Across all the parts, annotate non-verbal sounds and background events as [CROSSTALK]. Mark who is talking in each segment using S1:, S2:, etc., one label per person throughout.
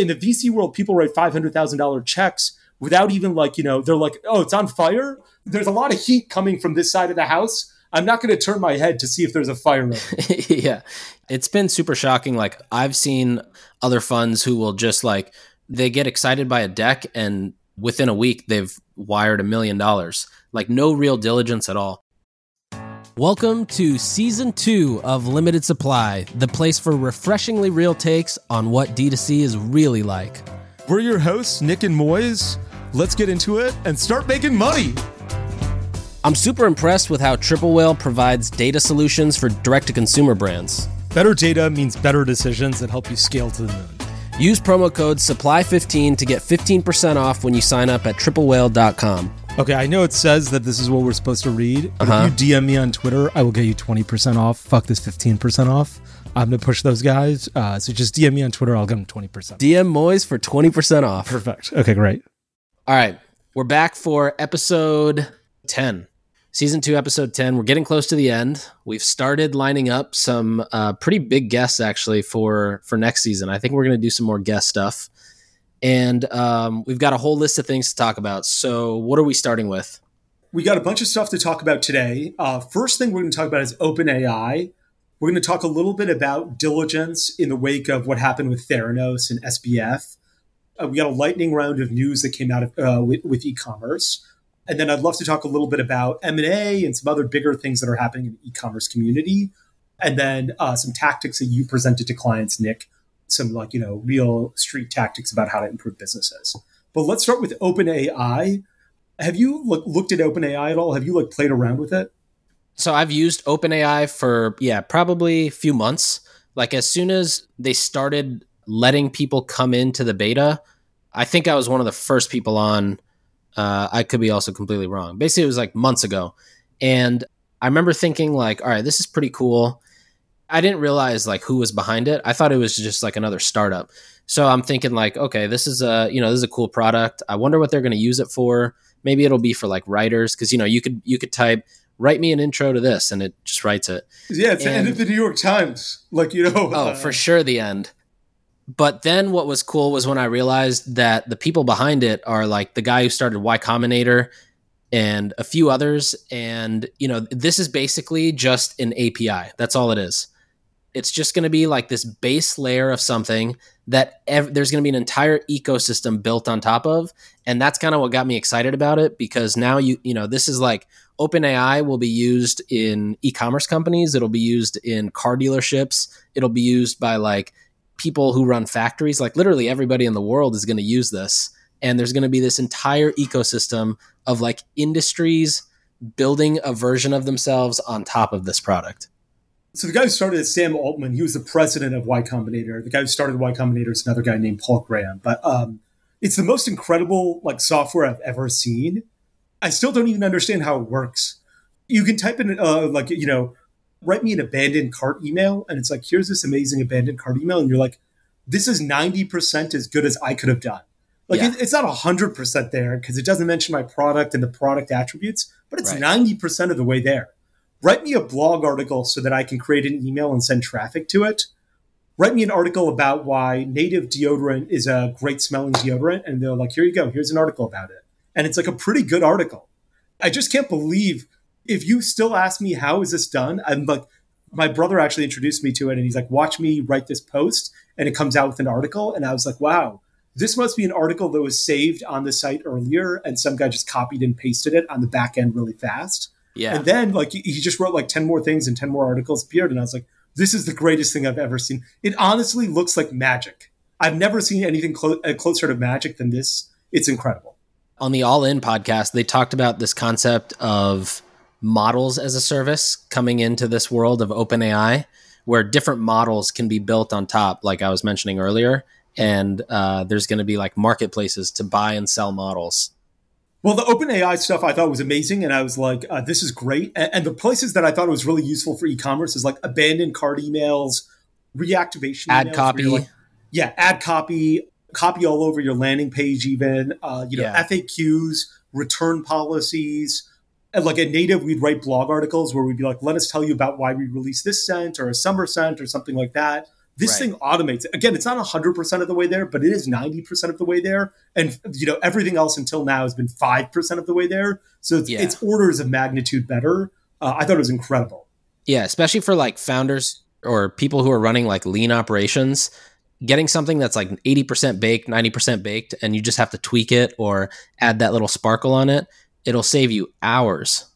S1: in the VC world, people write $500,000 checks without even like, you know, they're like, oh, it's on fire. There's a lot of heat coming from this side of the house. I'm not going to turn my head to see if there's a fire. [LAUGHS]
S2: yeah. It's been super shocking. Like, I've seen other funds who will just like, they get excited by a deck and within a week they've wired a million dollars. Like, no real diligence at all. Welcome to season two of Limited Supply, the place for refreshingly real takes on what D2C is really like.
S1: We're your hosts, Nik and Moiz. Let's get into it and start making money.
S2: I'm super impressed with how Triple Whale provides data solutions for direct to consumer brands.
S1: Better data means better decisions that help you scale to the moon.
S2: Use promo code SUPPLY15 to get 15% off when you sign up at triplewhale.com.
S1: Okay, I know it says that this is what we're supposed to read, but uh-huh. if you DM me on Twitter, I will get you 20% off. Fuck this 15% off. I'm going to push those guys. Uh, so just DM me on Twitter. I'll give them 20%.
S2: DM Moiz for 20% off.
S1: Perfect. Okay, great.
S2: All right. We're back for episode 10. Season 2, episode 10. We're getting close to the end. We've started lining up some uh, pretty big guests, actually, for, for next season. I think we're going to do some more guest stuff and um, we've got a whole list of things to talk about. So, what are we starting with?
S1: We got a bunch of stuff to talk about today. Uh, first thing we're going to talk about is OpenAI. We're going to talk a little bit about diligence in the wake of what happened with Theranos and SBF. Uh, we got a lightning round of news that came out of, uh, with, with e-commerce, and then I'd love to talk a little bit about M and A and some other bigger things that are happening in the e-commerce community, and then uh, some tactics that you presented to clients, Nik, some like you know real street tactics about how to improve businesses. But let's start with OpenAI. Have you look, looked at OpenAI at all? Have you like played around with it?
S2: So I've used OpenAI for yeah probably a few months. Like as soon as they started letting people come into the beta, I think I was one of the first people on. Uh, I could be also completely wrong. Basically, it was like months ago, and I remember thinking like, all right, this is pretty cool. I didn't realize like who was behind it. I thought it was just like another startup. So I'm thinking like, okay, this is a you know this is a cool product. I wonder what they're going to use it for. Maybe it'll be for like writers because you know you could you could type write me an intro to this and it just writes it.
S1: Yeah, it's and, the end of the New York Times. Like you know.
S2: Oh, uh, for sure, the end. But then what was cool was when I realized that the people behind it are like the guy who started Y Combinator and a few others. And, you know, this is basically just an API. That's all it is. It's just going to be like this base layer of something that ev- there's going to be an entire ecosystem built on top of, and that's kind of what got me excited about it because now you you know this is like OpenAI will be used in e-commerce companies, it'll be used in car dealerships, it'll be used by like people who run factories, like literally everybody in the world is going to use this, and there's going to be this entire ecosystem of like industries building a version of themselves on top of this product.
S1: So the guy who started it, Sam Altman, he was the president of Y Combinator. The guy who started Y Combinator is another guy named Paul Graham. But um, it's the most incredible like software I've ever seen. I still don't even understand how it works. You can type in uh, like you know, write me an abandoned cart email, and it's like here's this amazing abandoned cart email, and you're like, this is ninety percent as good as I could have done. Like yeah. it, it's not hundred percent there because it doesn't mention my product and the product attributes, but it's ninety right. percent of the way there write me a blog article so that I can create an email and send traffic to it. Write me an article about why native deodorant is a great smelling deodorant. And they're like, here you go. Here's an article about it. And it's like a pretty good article. I just can't believe if you still ask me, how is this done? I'm like, my brother actually introduced me to it and he's like, watch me write this post. And it comes out with an article. And I was like, wow, this must be an article that was saved on the site earlier. And some guy just copied and pasted it on the back end really fast. Yeah. And then like he just wrote like 10 more things and 10 more articles appeared. And I was like, this is the greatest thing I've ever seen. It honestly looks like magic. I've never seen anything clo- uh, closer to magic than this. It's incredible.
S2: On the All In podcast, they talked about this concept of models as a service coming into this world of OpenAI, where different models can be built on top, like I was mentioning earlier. And uh, there's going to be like marketplaces to buy and sell models.
S1: Well, the OpenAI stuff I thought was amazing, and I was like, uh, "This is great." And, and, the places that I thought was really useful for e-commerce is like abandoned cart emails, reactivation,
S2: ad copy, like,
S1: yeah, ad copy, copy all over your landing page, even uh, you know yeah. FAQs, return policies. And like a native, we'd write blog articles where we'd be like, "Let us tell you about why we released this scent or a summer scent or something like that." This right. thing automates. Again, it's not 100% of the way there, but it is 90% of the way there. And, you know, everything else until now has been 5% of the way there. So it's, yeah. it's orders of magnitude better. Uh, I thought it was incredible.
S2: Yeah, especially for like founders or people who are running like lean operations getting something that's like 80% baked, 90% baked, and you just have to tweak it or add that little sparkle on it, it'll save you hours.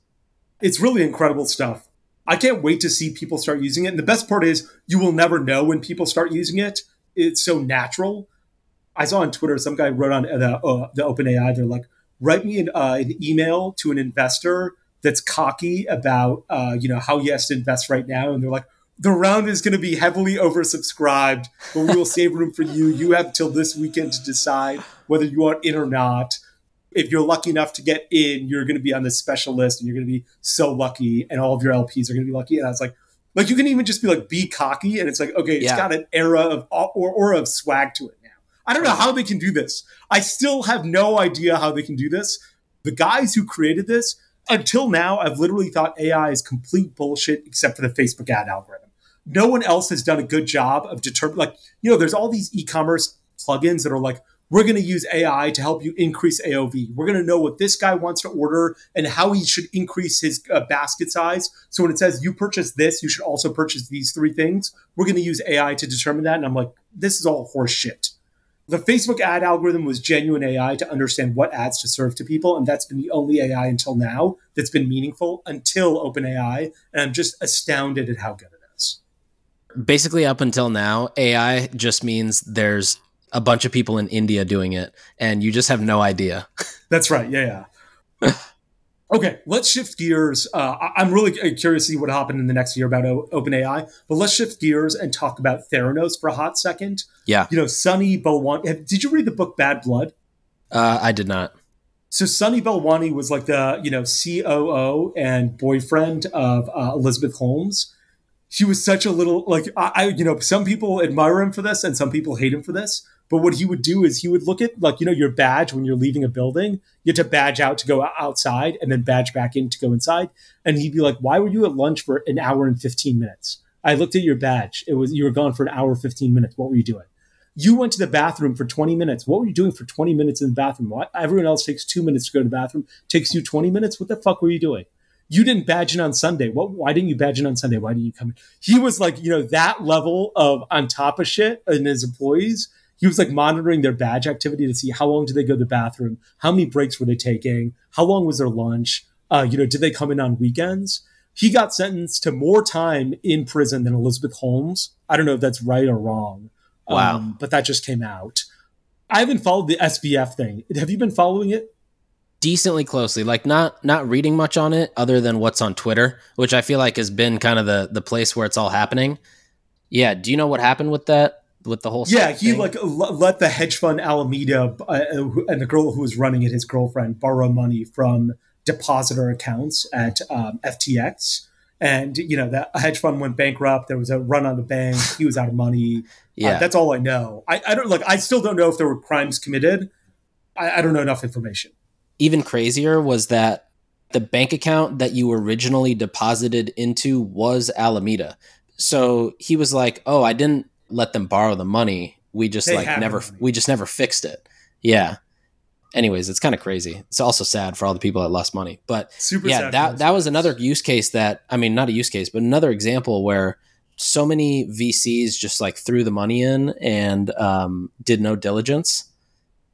S1: It's really incredible stuff. I can't wait to see people start using it. And the best part is you will never know when people start using it. It's so natural. I saw on Twitter some guy wrote on the, uh, the OpenAI, they're like, write me an, uh, an email to an investor that's cocky about uh, you know how he has to invest right now, and they're like, the round is going to be heavily oversubscribed, but we will save room for you. You have till this weekend to decide whether you want in or not. If you're lucky enough to get in, you're going to be on this special list and you're going to be so lucky, and all of your LPs are going to be lucky. And I was like, like you can even just be like, be cocky, and it's like, okay, it's yeah. got an era of or, or of swag to it now. I don't know how they can do this. I still have no idea how they can do this. The guys who created this, until now, I've literally thought AI is complete bullshit except for the Facebook ad algorithm no one else has done a good job of determining like you know there's all these e-commerce plugins that are like we're going to use ai to help you increase aov we're going to know what this guy wants to order and how he should increase his uh, basket size so when it says you purchase this you should also purchase these three things we're going to use ai to determine that and i'm like this is all horseshit. the facebook ad algorithm was genuine ai to understand what ads to serve to people and that's been the only ai until now that's been meaningful until openai and i'm just astounded at how good it is.
S2: basically up until now, AI just means there's a bunch of people in India doing it, and you just have no idea.
S1: That's right. Yeah, yeah. [LAUGHS] okay, let's shift gears. Uh, I'm really curious to see what happened in the next year about o- OpenAI, but let's shift gears and talk about Theranos for a hot second.
S2: Yeah.
S1: You know, Sunny Balwani. Did you read the book Bad Blood?
S2: Uh, I did not.
S1: So Sunny Balwani was like the you know COO and boyfriend of uh, Elizabeth Holmes She was such a little like I, I, you know some people admire him for this and some people hate him for this but what he would do is he would look at like you know your badge when you're leaving a building you have to badge out to go outside and then badge back in to go inside and he'd be like why were you at lunch for an hour and 15 minutes i looked at your badge it was you were gone for an hour 15 minutes what were you doing you went to the bathroom for 20 minutes what were you doing for 20 minutes in the bathroom Why, everyone else takes two minutes to go to the bathroom takes you 20 minutes what the fuck were you doing you didn't badge in on Sunday. What? Why didn't you badge in on Sunday? Why didn't you come in? He was like, you know, that level of on top of shit in his employees. He was like monitoring their badge activity to see how long did they go to the bathroom, how many breaks were they taking, how long was their lunch, uh, you know, did they come in on weekends? He got sentenced to more time in prison than Elizabeth Holmes. I don't know if that's right or wrong.
S2: Wow. Um,
S1: but that just came out. I haven't followed the SBF thing. Have you been following it?
S2: decently closely like not not reading much on it other than what's on twitter which i feel like has been kind of the the place where it's all happening yeah do you know what happened with that with the whole
S1: yeah he thing? like l- let the hedge fund alameda uh, and the girl who was running it his girlfriend borrow money from depositor accounts at um, ftx and you know that hedge fund went bankrupt. There was a run on the bank. He was out of money. Uh, yeah. uh, that's all i know. I, I don't like i still don't know if there were crimes committed. I, I don't know enough information.
S2: Even crazier was that the bank account that you originally deposited into was Alameda. So he was like, "Oh, I didn't let them borrow the money. We just they like never we just never fixed it." Yeah. Anyways, it's kind of crazy. It's also sad for all the people that lost money. But Super yeah, that that was another use case that I mean, not a use case, but another example where so many VCs just like threw the money in and um, did no diligence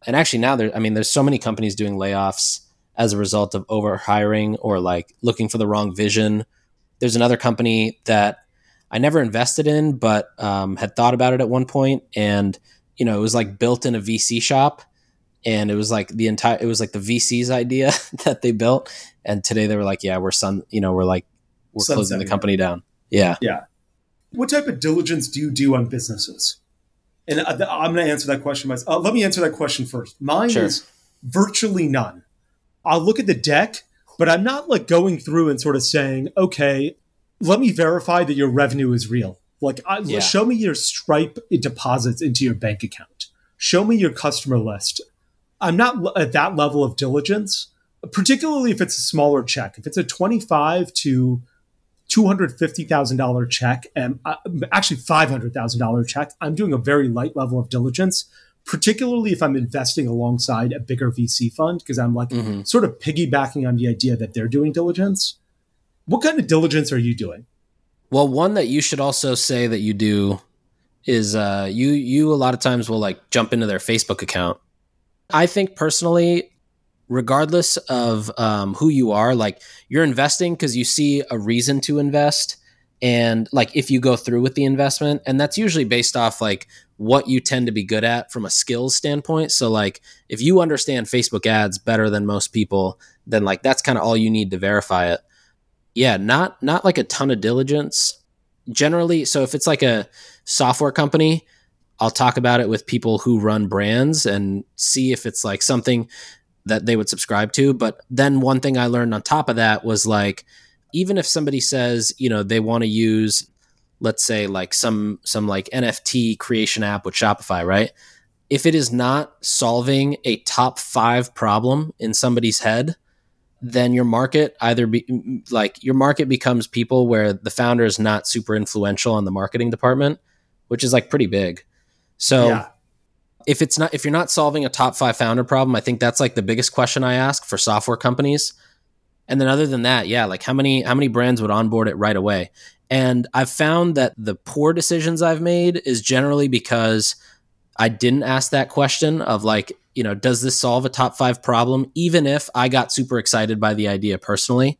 S2: and actually now there, I mean, there's so many companies doing layoffs as a result of over hiring or like looking for the wrong vision. There's another company that I never invested in, but um, had thought about it at one point, and you know, it was like built in a VC shop, and it was like the entire, it was like the VC's idea [LAUGHS] that they built, and today they were like, yeah, we're sun, you know, we're like, we're closing the company down. Yeah,
S1: yeah. What type of diligence do you do on businesses? And I'm going to answer that question myself. Uh, let me answer that question first. Mine sure. is virtually none. I'll look at the deck, but I'm not like going through and sort of saying, okay, let me verify that your revenue is real. Like, I, yeah. show me your Stripe deposits into your bank account. Show me your customer list. I'm not at that level of diligence, particularly if it's a smaller check. If it's a 25 to $250,000 check and uh, actually $500,000 check, I'm doing a very light level of diligence, particularly if I'm investing alongside a bigger VC fund, because I'm like mm-hmm. sort of piggybacking on the idea that they're doing diligence. What kind of diligence are you doing?
S2: Well, one that you should also say that you do is uh, you you a lot of times will like jump into their Facebook account. I think personally, regardless of um, who you are, like you're investing because you see a reason to invest, and like if you go through with the investment, and that's usually based off like what you tend to be good at from a skills standpoint. So like if you understand Facebook ads better than most people, then like that's kind of all you need to verify it. Yeah, not not like a ton of diligence. Generally, so if it's like a software company, I'll talk about it with people who run brands and see if it's like something that they would subscribe to. But then one thing I learned on top of that was like, even if somebody says, you know, they want to use, let's say like some some like NFT creation app with Shopify, right? If it is not solving a top five problem in somebody's head, then your market either be like your market becomes people where the founder is not super influential on the marketing department, which is like pretty big. So yeah. if it's not if you're not solving a top 5 founder problem, I think that's like the biggest question I ask for software companies. And then other than that, yeah, like how many how many brands would onboard it right away? And I've found that the poor decisions I've made is generally because I didn't ask that question of like, you know, does this solve a top 5 problem even if I got super excited by the idea personally?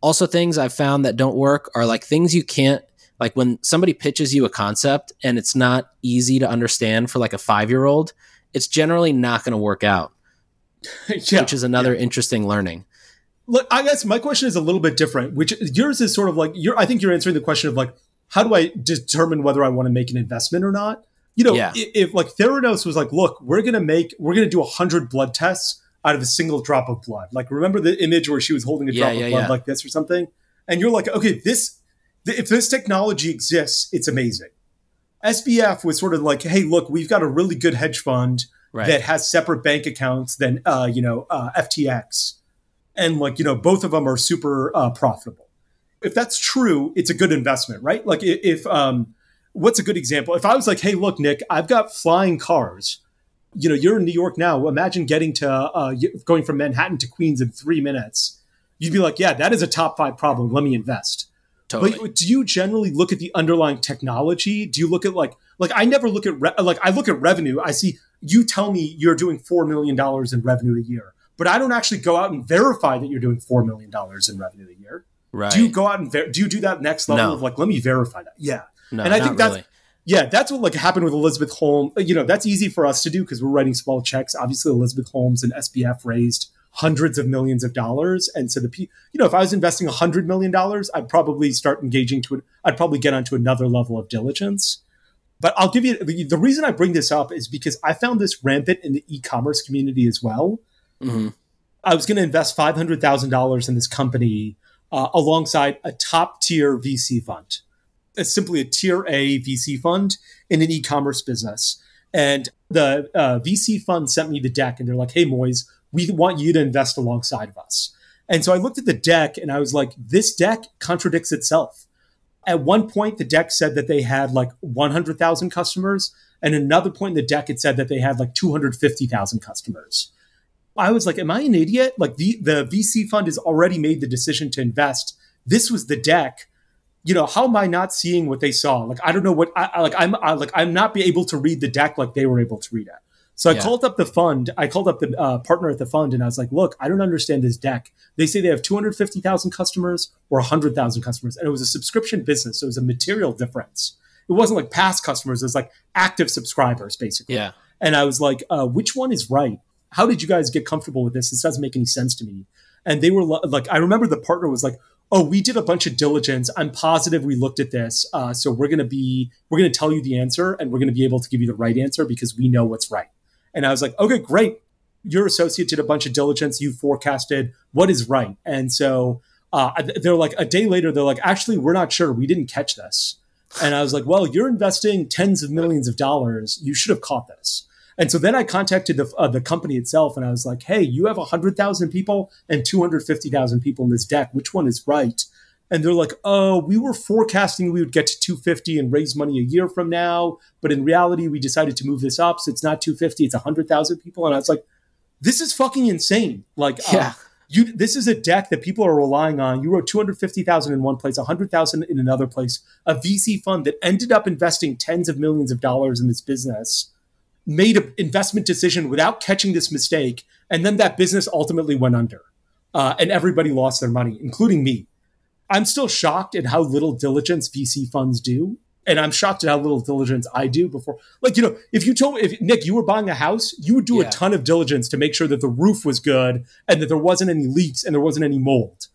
S2: Also things I've found that don't work are like things you can't like when somebody pitches you a concept and it's not easy to understand for like a five year old, it's generally not going to work out, [LAUGHS] yeah, which is another yeah. interesting learning.
S1: Look, I guess my question is a little bit different. Which yours is sort of like you're. I think you're answering the question of like, how do I determine whether I want to make an investment or not? You know, yeah. if, if like Theranos was like, look, we're gonna make, we're gonna do a hundred blood tests out of a single drop of blood. Like, remember the image where she was holding a yeah, drop of blood like this or something? And you're like, okay, this if this technology exists, it's amazing. SBF was sort of like, hey, look, we've got a really good hedge fund right. that has separate bank accounts than uh, you know uh, FTX, and like you know both of them are super uh, profitable. If that's true, it's a good investment, right? Like if um, what's a good example? If I was like, hey, look, Nik, I've got flying cars. You know, you're in New York now. Imagine getting to uh, going from Manhattan to Queens in three minutes. You'd be like, yeah, that is a top five problem. Let me invest Totally. But do you generally look at the underlying technology? Do you look at like like I never look at re- like I look at revenue. I see you tell me you're doing four million dollars in revenue a year, but I don't actually go out and verify that you're doing four million dollars in revenue a year. Right? Do you go out and ver- do you do that next level no. of like let me verify that? Yeah. No, and I think that's really. yeah, that's what like happened with Elizabeth Holmes. You know, that's easy for us to do because we're writing small checks. Obviously, Elizabeth Holmes and SBF raised hundreds of millions of dollars. And so the you know, if I was investing a hundred million dollars, I'd probably start engaging to it. I'd probably get onto another level of diligence. But I'll give you the reason I bring this up is because I found this rampant in the e-commerce community as well. Mm-hmm. I was going to invest five hundred thousand dollars in this company uh, alongside a top tier VC fund. It's simply a tier A VC fund in an e-commerce business. And the uh, VC fund sent me the deck, and they're like, "Hey, Moiz, we want you to invest alongside of us. And so I looked at the deck and I was like, this deck contradicts itself. At one point, the deck said that they had like 100,000 customers. And another point in the deck, it said that they had like 250,000 customers. I was like, am I an idiot? Like the, the VC fund has already made the decision to invest. This was the deck. You know, how am I not seeing what they saw? Like, I don't know what I like. I'm I, like, I'm not be able to read the deck like they were able to read it. So I yeah. called up the fund. I called up the uh, partner at the fund, and I was like, "Look, I don't understand this deck. They say they have 250,000 customers or 100,000 customers, and it was a subscription business, so it was a material difference. It wasn't like past customers; it was like active subscribers, basically.
S2: Yeah.
S1: And I was like, uh, "Which one is right? How did you guys get comfortable with this? This doesn't make any sense to me." And they were like, I remember the partner was like, "Oh, we did a bunch of diligence. I'm positive we looked at this, uh, so we're gonna be we're gonna tell you the answer, and we're gonna be able to give you the right answer because we know what's right." And I was like, okay, great. Your associate did a bunch of diligence. You forecasted what is right. And so uh, they're like, a day later, they're like, actually, we're not sure. We didn't catch this. And I was like, well, you're investing tens of millions of dollars. You should have caught this. And so then I contacted the, uh, the company itself and I was like, hey, you have 100,000 people and 250,000 people in this deck. Which one is right? and they're like, "Oh, we were forecasting we would get to 250 and raise money a year from now, but in reality, we decided to move this up, so it's not 250, it's 100,000 people." And I was like, "This is fucking insane!" Like, uh,
S2: Yeah.
S1: uh, you, this is a deck that people are relying on. You wrote 250,000 in one place, 100,000 in another place. A VC fund that ended up investing tens of millions of dollars in this business made an investment decision without catching this mistake, and then that business ultimately went under, uh, and everybody lost their money, including me. I'm still shocked at how little diligence VC funds do. And I'm shocked at how little diligence I do before. Like, you know, if you told if Nik, you were buying a house, you would do
S2: Yeah.
S1: a ton of diligence to make sure that the roof was good and that there wasn't any leaks and there wasn't any mold.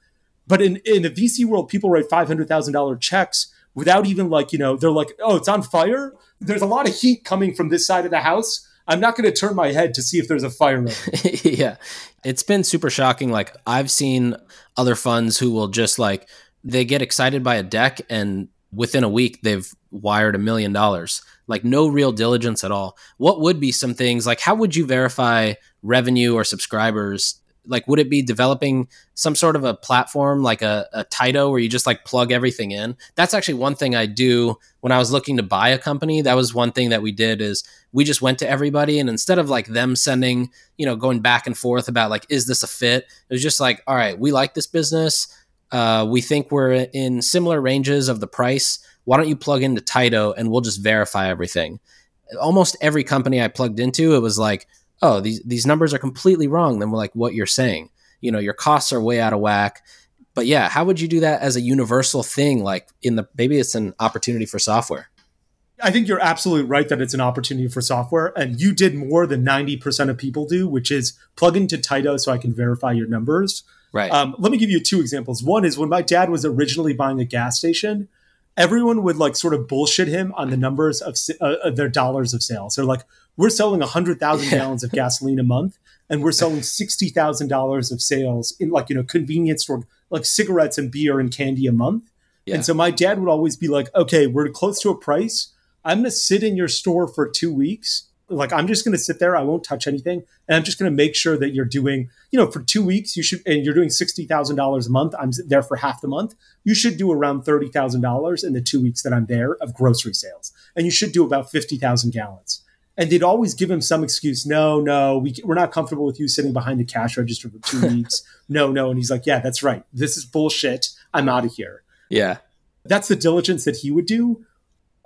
S1: But in, in the VC world, people write $500,000 checks without even like, you know, they're like, oh, it's on fire. There's a lot of heat coming from this side of the house. I'm not going to turn my head to see if there's a fire. [LAUGHS]
S2: yeah. It's been super shocking. Like I've seen other funds who will just like they get excited by a deck and within a week they've wired a million dollars. Like no real diligence at all. What would be some things like how would you verify revenue or subscribers? Like would it be developing some sort of a platform like a, a where you just like plug everything in? That's actually one thing I do when I was looking to buy a company. That was one thing that we did is we just went to everybody and instead of like them sending you know going back and forth about like is this a fit it was just like all right we like this business uh, we think we're in similar ranges of the price why don't you plug into Taito and we'll just verify everything almost every company i plugged into it was like oh these these numbers are completely wrong than we're like what you're saying you know your costs are way out of whack but yeah how would you do that as a universal thing like in the maybe it's an opportunity for software
S1: I think you're absolutely right that it's an opportunity for software, and you did more than 90% of people do, which is plug into Taito so I can verify your numbers.
S2: right
S1: Um, let me give you two examples. One is when my dad was originally buying a gas station, everyone would like sort of bullshit him on the numbers of, uh, of their dollars of sales. They're like, we're selling 100,000
S2: Yeah.
S1: gallons of gasoline a month, and we're selling $60,000 of sales in like, you know, convenience store, like cigarettes and beer and candy a month.
S2: Yeah.
S1: And so my dad would always be like, okay, we're close to a price. I'm going to sit in your store for two weeks. Like, I'm just going to sit there. I won't touch anything. And I'm just going to make sure that you're doing, you know, for two weeks, you should, and you're doing $60,000 a month. I'm there for half the month. You should do around $30,000 in the two weeks that I'm there of grocery sales. And you should do about 50,000 gallons. And they'd always give him some excuse. No, no, we, we're not comfortable with you sitting behind the cash register for two [LAUGHS] weeks. No, no. And he's like, yeah, that's right. This is bullshit. I'm out of here
S2: yeah
S1: that's the diligence that he would do.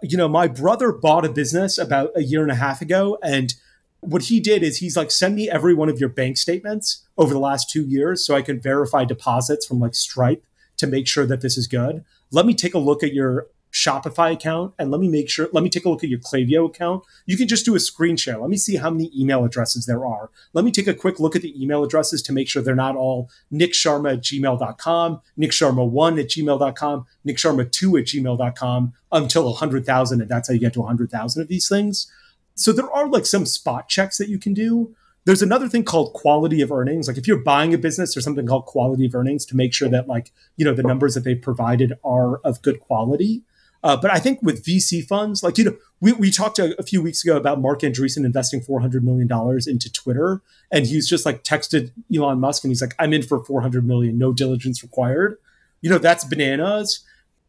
S1: You know, my brother bought a business about a year and a half ago, and what he did is he's like, send me every one of your bank statements over the last two years so I can verify deposits from like Stripe to make sure that this is good. Let me take a look at your Shopify account and let me make sure, let me take a look at your Klaviyo account. You can just do a screen share. Let me see how many email addresses there are. Let me take a quick look at the email addresses to make sure they're not all Nik Sharma at gmail.com, Nik Sharma1 at gmail.com, Nik Sharma2 at gmail.com until 100,000. And that's how you get to 100,000 of these things. So there are like some spot checks that you can do. There's another thing called quality of earnings. Like if you're buying a business, there's something called quality of earnings to make sure that like, you know, the numbers that they've provided are of good quality. Uh, but I think with VC funds, like, you know, we, we talked a, a few weeks ago about Marc Andreessen investing $400 million into Twitter. And he's just like texted Elon Musk and he's like, I'm in for 400 million, no diligence required. You know, that's bananas.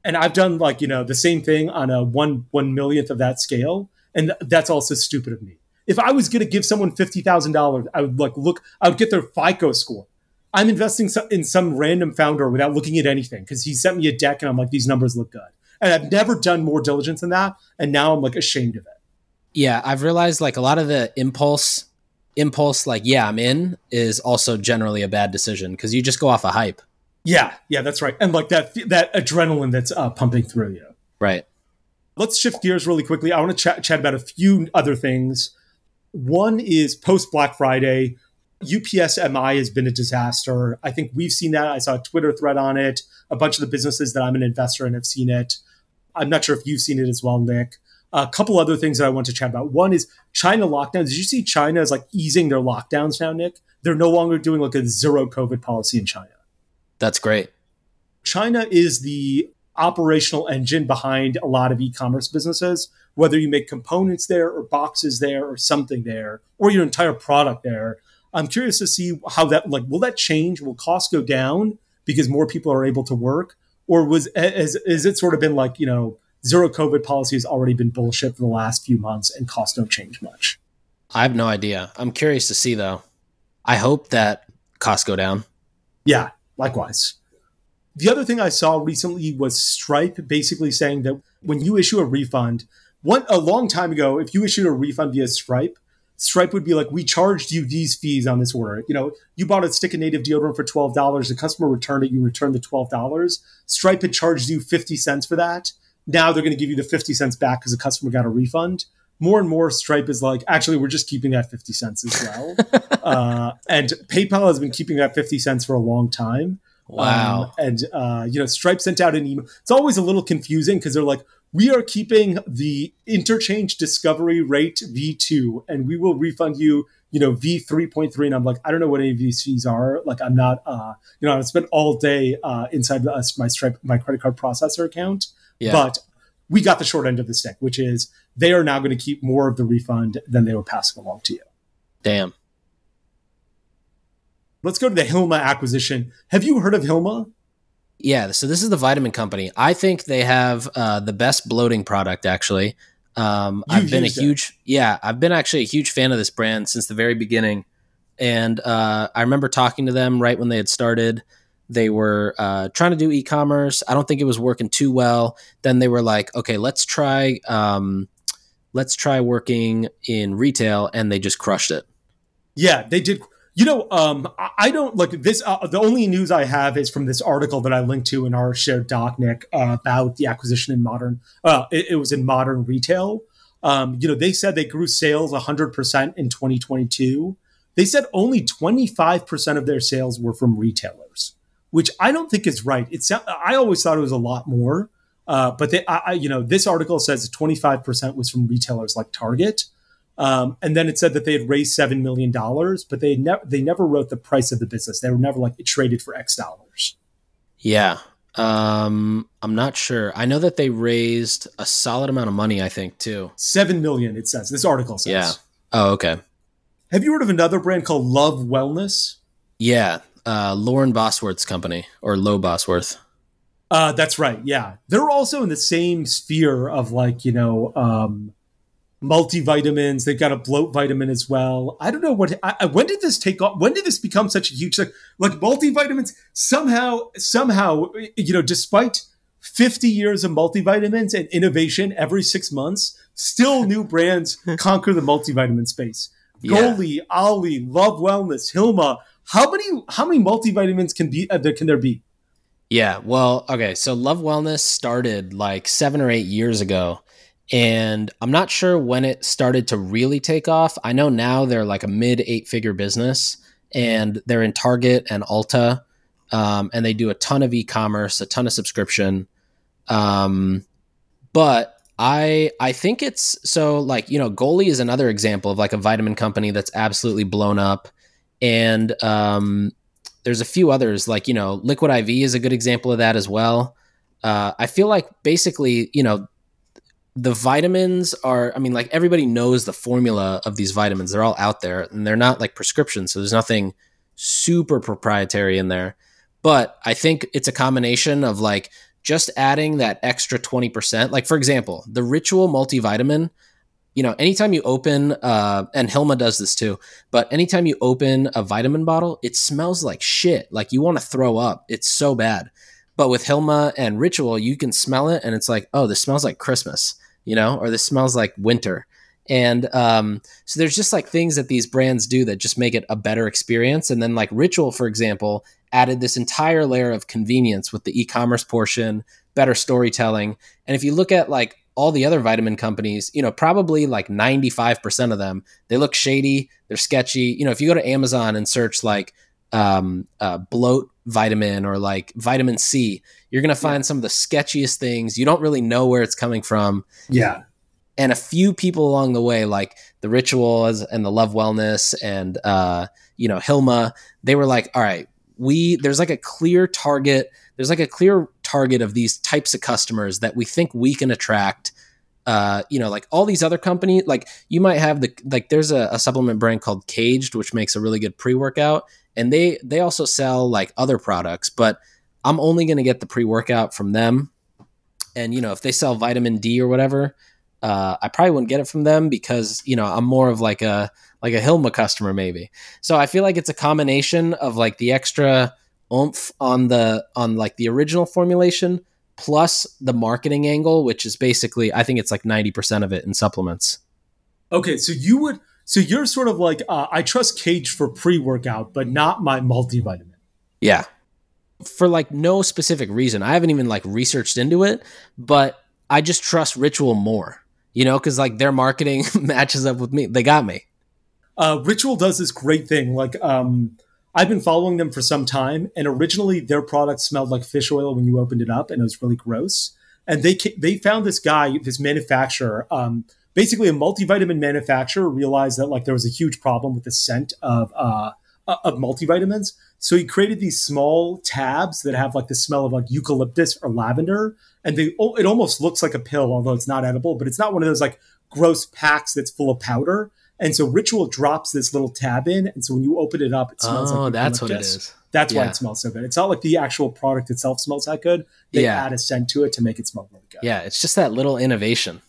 S1: And I've done like, you know, the same thing on a one, one millionth of that scale. And th- that's also stupid of me. If I was going to give someone $50,000, I would like look, I would get their FICO score. I'm investing in some random founder without looking at anything because he sent me a deck and I'm like, these numbers look good. And I've never done more diligence than that. And now I'm like ashamed of it.
S2: Yeah, I've realized like a lot of the impulse, impulse, like yeah, I'm in, is also generally a bad decision because you just go off a hype,
S1: Yeah, yeah, that's right. And like that that adrenaline that's uh, pumping through you.
S2: right?
S1: Let's shift gears really quickly. I want to chat, chat about a few other things. One is post Black Friday, UPS MI has been a disaster. I think we've seen that. I saw a Twitter thread on it. A bunch of the businesses that I'm an investor in have seen it. I'm not sure if you've seen it as well, Nik. A couple other things that I want to chat about. One is China lockdowns. Did you see China is like easing their lockdowns now, Nik? They're no longer doing like a zero COVID policy in China.
S2: That's great.
S1: China is the operational engine behind a lot of e-commerce businesses whether you make components there or boxes there or something there or your entire product there i'm curious to see how that like will that change will costs go down because more people are able to work or was has, is it sort of been like you know zero COVID policy has already been bullshit for the last few months and costs don't change much?
S2: I have no idea. I'm curious to see though. I hope that costs go down.
S1: Yeah, likewise. The other thing I saw recently was Stripe basically saying that when you issue a refund, one a long time ago, if you issued a refund via Stripe, Stripe would be like, "We charged you these fees on this order. You know, you bought a stick of native deodorant for twelve dollars. The customer returned it. You returned the twelve dollars. Stripe had charged you fifty cents for that. Now they're going to give you the fifty cents back because the customer got a refund. More and more, Stripe is like, actually, we're just keeping that fifty cents as well. [LAUGHS] uh, and PayPal has been keeping that fifty cents for a long time.
S2: Wow.
S1: Um, and uh, you know, Stripe sent out an email. It's always a little confusing because they're like, we are keeping the interchange discovery rate V2 and we will refund you, you know, V3.3. And I'm like, I don't know what any of these fees are. Like, I'm not, uh, you know, I spent all day uh, inside uh, my Stripe, my credit card processor account. Yeah. But we got the short end of the stick, which is they are now going to keep more of the refund than they were passing along to you.
S2: Damn.
S1: Let's go to the Hilma acquisition. Have you heard of Hilma?
S2: Yeah, so this is the vitamin company. I think they have uh, the best bloating product. Actually, um, I've been a huge it. yeah, I've been actually a huge fan of this brand since the very beginning, and uh, I remember talking to them right when they had started. They were uh, trying to do e-commerce. I don't think it was working too well. Then they were like, okay, let's try, um, let's try working in retail, and they just crushed it.
S1: Yeah, they did you know, um, I don't like this. Uh, the only news I have is from this article that I linked to in our shared doc, Nik, uh, about the acquisition in modern. Uh, it, it was in modern retail. Um, you know, they said they grew sales 100% in 2022. They said only 25% of their sales were from retailers, which I don't think is right. It's I always thought it was a lot more. Uh, but they, I, you know, this article says 25% was from retailers like Target. Um, and then it said that they had raised seven million dollars, but they never they never wrote the price of the business. They were never like it traded for X dollars.
S2: Yeah, um, I'm not sure. I know that they raised a solid amount of money. I think too.
S1: Seven million. It says this article says.
S2: Yeah. Oh, okay.
S1: Have you heard of another brand called Love Wellness?
S2: Yeah, uh, Lauren Bosworth's company or Lo Bosworth.
S1: Uh, that's right. Yeah, they're also in the same sphere of like you know. Um, multivitamins. They've got a bloat vitamin as well. I don't know what. I, when did this take off? When did this become such a huge like, like multivitamins? Somehow, somehow, you know, despite 50 years of multivitamins and innovation every six months, still new [LAUGHS] brands conquer the multivitamin space. Yeah. Goli, OLLY, Love Wellness, Hilma. How many how many multivitamins can be uh, there can there be?
S2: Yeah, well, okay, so Love Wellness started like 7 or 8 years ago and I'm not sure when it started to really take off. I know now they're like a mid eight figure business and they're in Target and Ulta. Um, and they do a ton of e commerce, a ton of subscription. Um, but I I think it's so like you know Goli is another example of like a vitamin company that's absolutely blown up, and um, there's a few others like you know Liquid IV is a good example of that as well. Uh, I feel like basically you know the vitamins are i mean like everybody knows the formula of these vitamins. They're all out there and they're not like prescriptions so there's nothing super proprietary in there. But i think it's a combination of like just adding that extra 20% like for example the ritual multivitamin you know anytime you open uh and hilma does this too but anytime you open a vitamin bottle it smells like shit. Like you want to throw up. It's so bad. But with hilma and ritual you can smell it and it's like oh this smells like christmas you know, or this smells like winter. And um, so there's just like things that these brands do that just make it a better experience. And then like Ritual, for example, added this entire layer of convenience with the e-commerce portion, better storytelling. And if you look at like all the other vitamin companies, you know, probably like 95% of them, they look shady, they're sketchy. You know, if you go to Amazon and search like um, uh, bloat vitamin or like vitamin C, you're going to find yeah. some of the sketchiest things. You don't really know where it's coming from.
S1: Yeah.
S2: And a few people along the way, like the rituals and the love wellness and, uh, you know, Hilma, they were like, all right, we, there's like a clear target. There's like a clear target of these types of customers that we think we can attract uh, you know, like all these other companies, like you might have the like there's a, a, supplement brand called Kaged, which makes a really good pre workout, and they they also sell like other products but I'm only going to get the pre workout from them. And, you know, if they sell vitamin D or whatever, uh, I probably wouldn't get it from them because, you know, I'm more of like a, like a Hilma customer maybe. So I feel like it's a combination of like the extra oomph on the, on like the original formulation plus the marketing angle, which is basically, I think it's like 90% of it in supplements.
S1: Okay. So you would, so you're sort of like, uh, I trust Cage for pre workout, but not my multivitamin.
S2: Yeah. For like no specific reason. I haven't even like researched into it, but I just trust Ritual more, you know, because like their marketing [LAUGHS] matches up with me. They got me.
S1: Uh, Ritual does this great thing. Like, um, I've been following them for some time, and originally their product smelled like fish oil when you opened it up, and it was really gross. And they they found this guy, this manufacturer, um, basically a multivitamin manufacturer, realized that like there was a huge problem with the scent of uh, of multivitamins. So he created these small tabs that have like the smell of like eucalyptus or lavender, and they it almost looks like a pill, although it's not edible. But it's not one of those like gross packs that's full of powder. And so Ritual drops this little tab in, and so when you open it up, it smells like
S2: oh,
S1: like
S2: that's what it is.
S1: That's
S2: Yeah.
S1: why it smells so good. It's not like the actual product itself smells that good. They
S2: Yeah.
S1: add a scent to it to make it smell really good.
S2: Yeah, it's just that little innovation.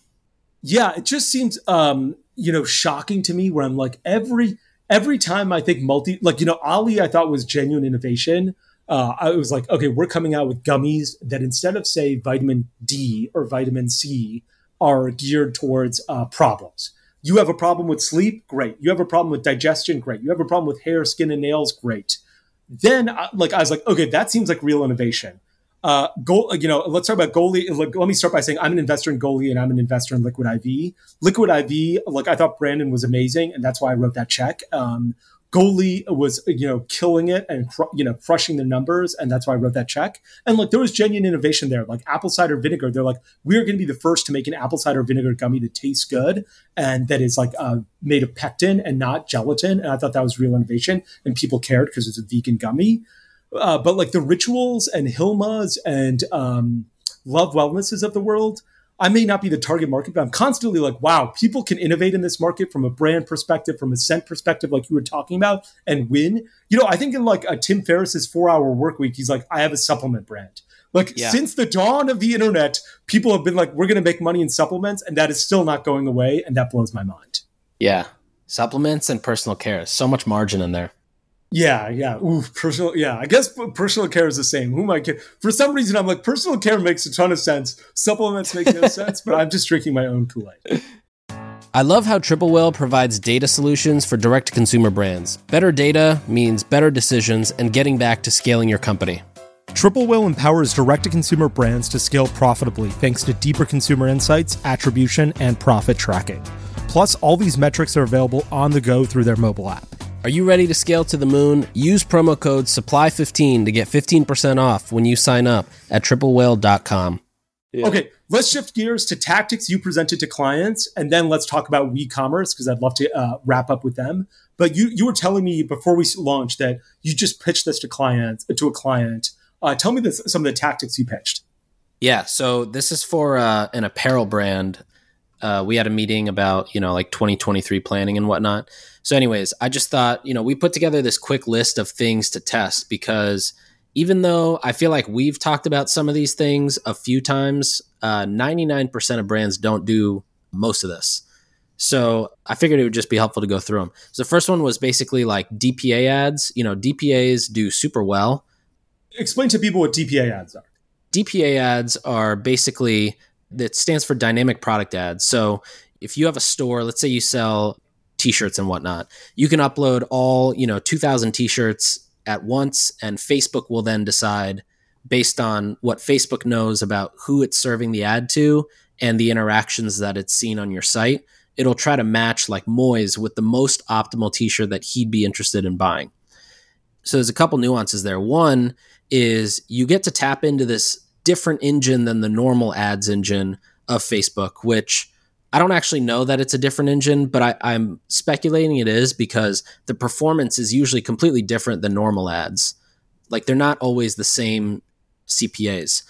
S1: Yeah, it just seems um, you know, shocking to me where I'm like every every time I think multi like, you know, OLLY I thought was genuine innovation. Uh, I was like, okay, we're coming out with gummies that instead of say vitamin D or vitamin C are geared towards uh, problems. You have a problem with sleep, great. You have a problem with digestion, great. You have a problem with hair, skin, and nails, great. Then, uh, like, I was like, okay, that seems like real innovation. Uh, goal, you know, let's talk about Goli. Let me start by saying I'm an investor in Goli and I'm an investor in Liquid IV. Liquid IV, like, I thought Brandon was amazing, and that's why I wrote that check. Um, Goli was, you know, killing it and cr- you know crushing the numbers, and that's why I wrote that check. And like, there was genuine innovation there. Like apple cider vinegar, they're like, we're going to be the first to make an apple cider vinegar gummy that tastes good and that is like uh, made of pectin and not gelatin. And I thought that was real innovation, and people cared because it's a vegan gummy. Uh, but like the rituals and Hilmas and um, love wellnesses of the world, I may not be the target market, but I'm constantly like, wow, people can innovate in this market from a brand perspective, from a scent perspective, like you were talking about, and win. You know, I think in like a Tim Ferriss's four hour work week, he's like, I have a supplement brand. Like
S2: Yeah.
S1: since the dawn of the internet, people have been like, we're going to make money in supplements, and that is still not going away, and that blows my mind.
S2: Yeah. Supplements and personal care. So much margin in there.
S1: Yeah, yeah. Ooh, personal. Yeah, I guess personal care is the same. Who am I kidding? For some reason, I'm like personal care makes a ton of sense. Supplements make no sense, but I'm just drinking my own Kool Aid.
S2: I love how Triple Whale provides data solutions for direct to consumer brands. Better data means better decisions and getting back to scaling your company.
S1: Triple Whale empowers direct to consumer brands to scale profitably thanks to deeper consumer insights, attribution, and profit tracking. Plus, all these metrics are available on the go through their mobile app.
S2: Are you ready to scale to the moon? Use promo code SUPPLY15 to get 15% off when you sign up at triplewhale.com.
S3: Yeah.
S1: Okay, let's shift gears to tactics you presented to clients, and then let's talk about WeCommerce because I'd love to uh, wrap up with them. But you you were telling me before we launched that you just pitched this to clients to a client. Uh, tell me this, some of the tactics you pitched.
S2: Yeah, so this is for uh, an apparel brand. Uh, we had a meeting about you know like 2023 planning and whatnot. So, anyways, I just thought you know we put together this quick list of things to test because even though I feel like we've talked about some of these things a few times, uh, 99% of brands don't do most of this. So I figured it would just be helpful to go through them. So the first one was basically like DPA ads. You know, DPAs do super well.
S1: Explain to people what DPA ads are.
S2: DPA ads are basically that stands for dynamic product ads. So if you have a store, let's say you sell t-shirts and whatnot, you can upload all, you know, 2000 t-shirts at once and Facebook will then decide based on what Facebook knows about who it's serving the ad to and the interactions that it's seen on your site. It'll try to match like Moiz with the most optimal t-shirt that he'd be interested in buying. So there's a couple nuances there. One is you get to tap into this different engine than the normal ads engine of Facebook, which I don't actually know that it's a different engine, but I, I'm speculating it is because the performance is usually completely different than normal ads. Like they're not always the same CPAs.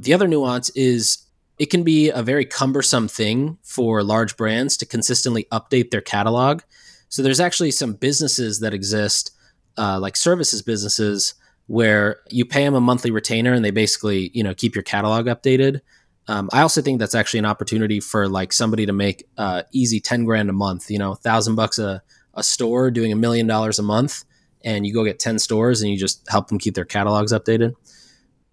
S2: The other nuance is it can be a very cumbersome thing for large brands to consistently update their catalog. So there's actually some businesses that exist, uh, like services businesses, where you pay them a monthly retainer and they basically you know keep your catalog updated. Um, I also think that's actually an opportunity for like somebody to make uh, easy ten grand a month. You know, thousand bucks a a store doing a million dollars a month, and you go get ten stores and you just help them keep their catalogs updated.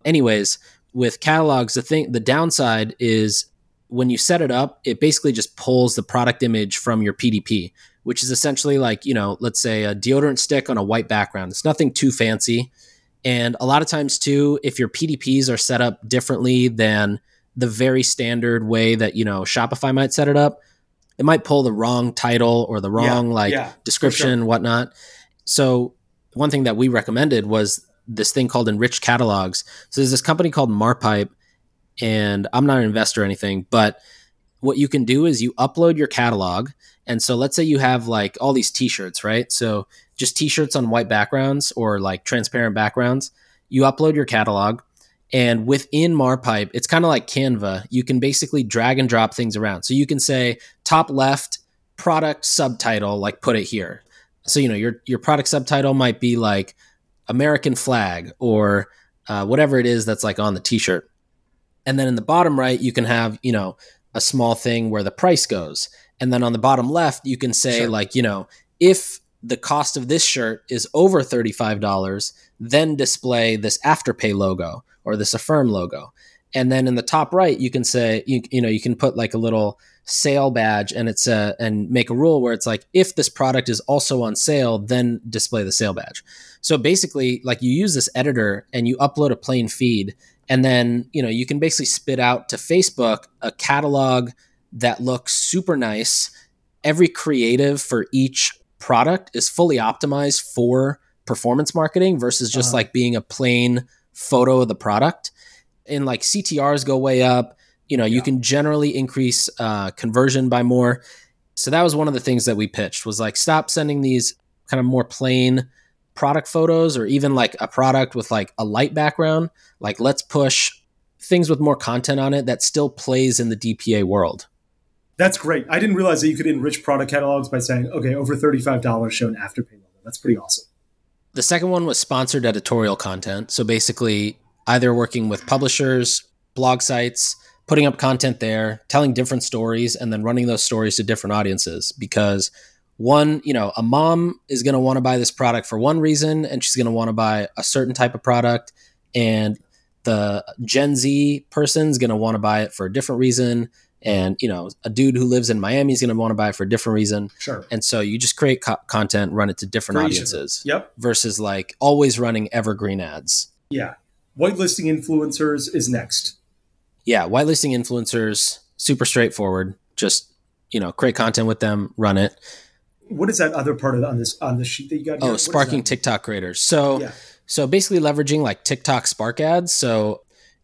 S2: Anyways, with catalogs, the thing the downside is when you set it up, it basically just pulls the product image from your PDP, which is essentially like, you know, let's say a deodorant stick on a white background. It's nothing too fancy. And a lot of times, too, if your PDPs are set up differently than the very standard way that, you know, Shopify might set it up, it might pull the wrong title or the wrong yeah, like yeah, description, sure. whatnot. So, one thing that we recommended was this thing called enriched catalogs. So, there's this company called Marpipe and I'm not an investor or anything, but what you can do is you upload your catalog. And so let's say you have like all these t-shirts, right? So just t-shirts on white backgrounds or like transparent backgrounds. You upload your catalog and within Marpipe, it's kind of like Canva. You can basically drag and drop things around. So you can say top left product subtitle, like put it here. So you know your your product subtitle might be like American flag or uh, whatever it is that's like on the t-shirt. And then in the bottom right, you can have, you know, a small thing where the price goes. And then on the bottom left, you can say, sure. like, you know, if the cost of this shirt is over $35, then display this Afterpay logo or this Affirm logo. And then in the top right, you can say, you, you know, you can put like a little sale badge and it's a, and make a rule where it's like, if this product is also on sale, then display the sale badge. So basically, like you use this editor and you upload a plain feed and then you know you can basically spit out to facebook a catalog that looks super nice every creative for each product is fully optimized for performance marketing versus just uh-huh. like being a plain photo of the product and like ctrs go way up you know yeah. you can generally increase uh, conversion by more so that was one of the things that we pitched was like stop sending these kind of more plain product photos or even like a product with like a light background. Like let's push things with more content on it that still plays in the DPA world.
S1: That's great. I didn't realize that you could enrich product catalogs by saying, okay, over $35 shown after afterpay logo. That's pretty awesome.
S2: The second one was sponsored editorial content. So basically, either working with publishers, blog sites, putting up content there, telling different stories, and then running those stories to different audiences because one, you know, a mom is going to want to buy this product for one reason and she's going to want to buy a certain type of product and the Gen Z person is going to want to buy it for a different reason and you know a dude who lives in Miami is going to want to buy it for a different reason.
S1: Sure.
S2: And so you just create co- content, run it to different for audiences.
S1: Yep.
S2: Versus like always running evergreen ads.
S1: Yeah. Whitelisting influencers is next.
S2: Yeah, whitelisting influencers super straightforward. Just you know create content with them, run it
S1: what is that other part of the, on this on the sheet that you got?
S2: Here? Oh, sparking TikTok creators. So yeah. so basically leveraging like TikTok Spark ads. So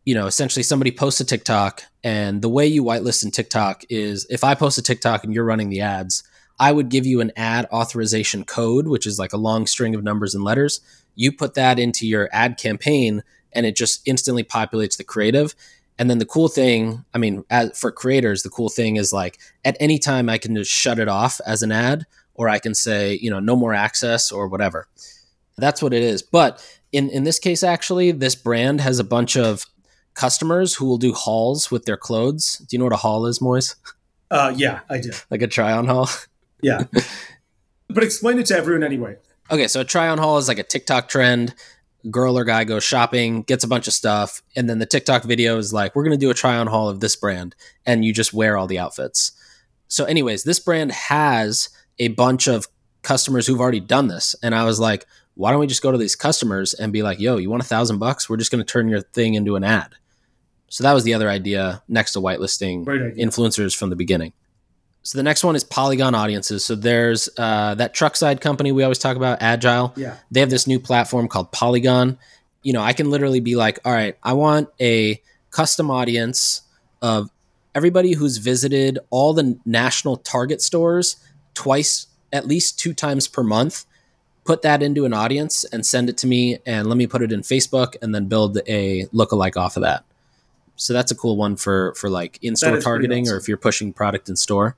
S2: you know, essentially somebody posts a TikTok, and the way you whitelist in TikTok is if I post a TikTok and you're running the ads, I would give you an ad authorization code, which is like a long string of numbers and letters. You put that into your ad campaign, and it just instantly populates the creative. And then the cool thing, I mean, as, for creators, the cool thing is like at any time I can just shut it off as an ad or I can say, you know, no more access or whatever. That's what it is. But in, in this case, actually, this brand has a bunch of customers who will do hauls with their clothes. Do you know what a haul is, Moiz?
S1: Uh, yeah, I do.
S2: like a try on haul?
S1: Yeah. [LAUGHS] but explain it to everyone anyway.
S2: Okay, so a try on haul is like a TikTok trend. Girl or guy goes shopping, gets a bunch of stuff, and then the TikTok video is like, we're going to do a try on haul of this brand, and you just wear all the outfits. So, anyways, this brand has a bunch of customers who've already done this. And I was like, why don't we just go to these customers and be like, yo, you want a thousand bucks? We're just going to turn your thing into an ad. So that was the other idea next to whitelisting influencers from the beginning. So the next one is Polygon audiences. So there's uh, that truck side company we always talk about, Agile.
S1: Yeah.
S2: They have this new platform called Polygon. You know, I can literally be like, all right, I want a custom audience of everybody who's visited all the national Target stores twice, at least two times per month, put that into an audience and send it to me and let me put it in Facebook and then build a lookalike off of that. So that's a cool one for for like in-store targeting awesome. or if you're pushing product in store.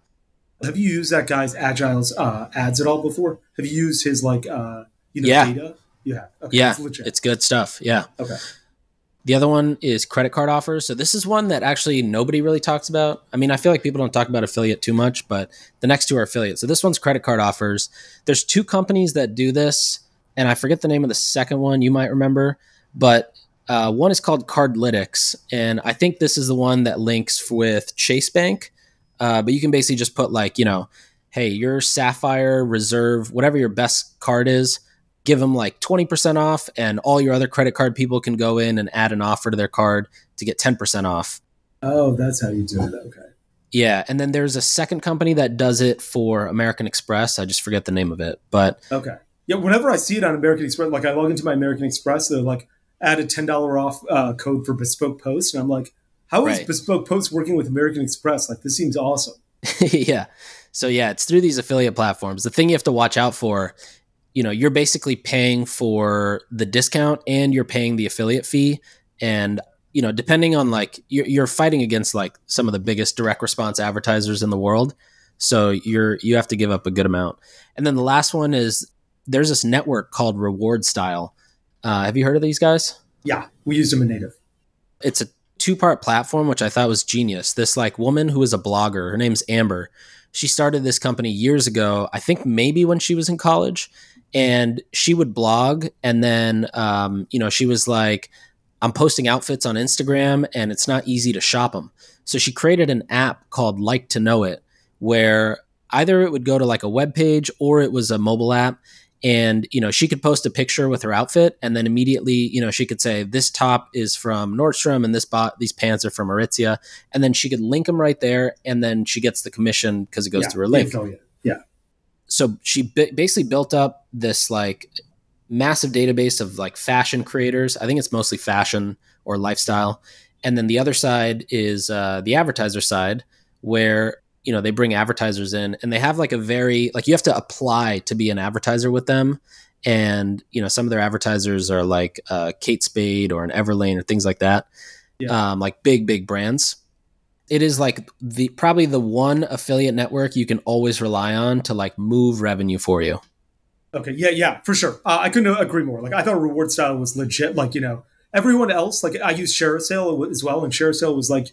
S1: Have you used that guy's Agile's uh, ads at all before? Have you used his like uh, you know
S2: yeah.
S1: data? Yeah. Okay,
S2: yeah,
S1: it's
S2: good stuff. Yeah.
S1: okay.
S2: The other one is credit card offers. So this is one that actually nobody really talks about. I mean, I feel like people don't talk about affiliate too much, but the next two are affiliate. So this one's credit card offers. There's two companies that do this, and I forget the name of the second one. You might remember, but uh, one is called Cardlytics, and I think this is the one that links with Chase Bank. Uh, but you can basically just put like, you know, hey, your Sapphire Reserve, whatever your best card is give them like 20% off and all your other credit card people can go in and add an offer to their card to get 10% off
S1: Oh, that's how you do it. Okay.
S2: yeah and then there's a second company that does it for american express i just forget the name of it but
S1: Okay. Yeah. Whenever I see it on American Express, like I log into my American Express, they're like add a ten dollar off uh, code for Bespoke Post, and I'm like, how is
S2: Right.
S1: Bespoke Post working with American Express? Like this seems awesome. [LAUGHS]
S2: yeah so yeah it's through these affiliate platforms the thing you have to watch out for you know you're basically paying for the discount and you're paying the affiliate fee and you know depending on like you're, you're fighting against like some of the biggest direct response advertisers in the world so you're you have to give up a good amount and then the last one is there's this network called reward style uh, have you heard of these guys?
S1: Yeah, we used them in native.
S2: it's a two part platform which i thought was genius. This like woman who is a blogger her name's amber. She started this company years ago i think maybe when she was in college and she would blog and then um, you know she was like i'm posting outfits on instagram and it's not easy to shop them so she created an app called like to know it where either it would go to like a web page or it was a mobile app and you know she could post a picture with her outfit and then immediately you know she could say this top is from nordstrom and this bot these pants are from aritzia and then she could link them right there and then she gets the commission because it goes
S1: yeah,
S2: through her link
S1: affiliate. Yeah.
S2: so she bi- basically built up this like massive database of like fashion creators i think it's mostly fashion or lifestyle and then the other side is uh, the advertiser side where you know they bring advertisers in and they have like a very like you have to apply to be an advertiser with them and you know some of their advertisers are like uh, kate spade or an everlane or things like that
S1: Yeah.
S2: um, like big big brands it is like the probably the one affiliate network you can always rely on to like move revenue for you
S1: Okay. Yeah. Yeah. For sure. Uh, I couldn't agree more. Like I thought reward style was legit. Like you know everyone else. Like I used ShareASale as well, and ShareASale was like,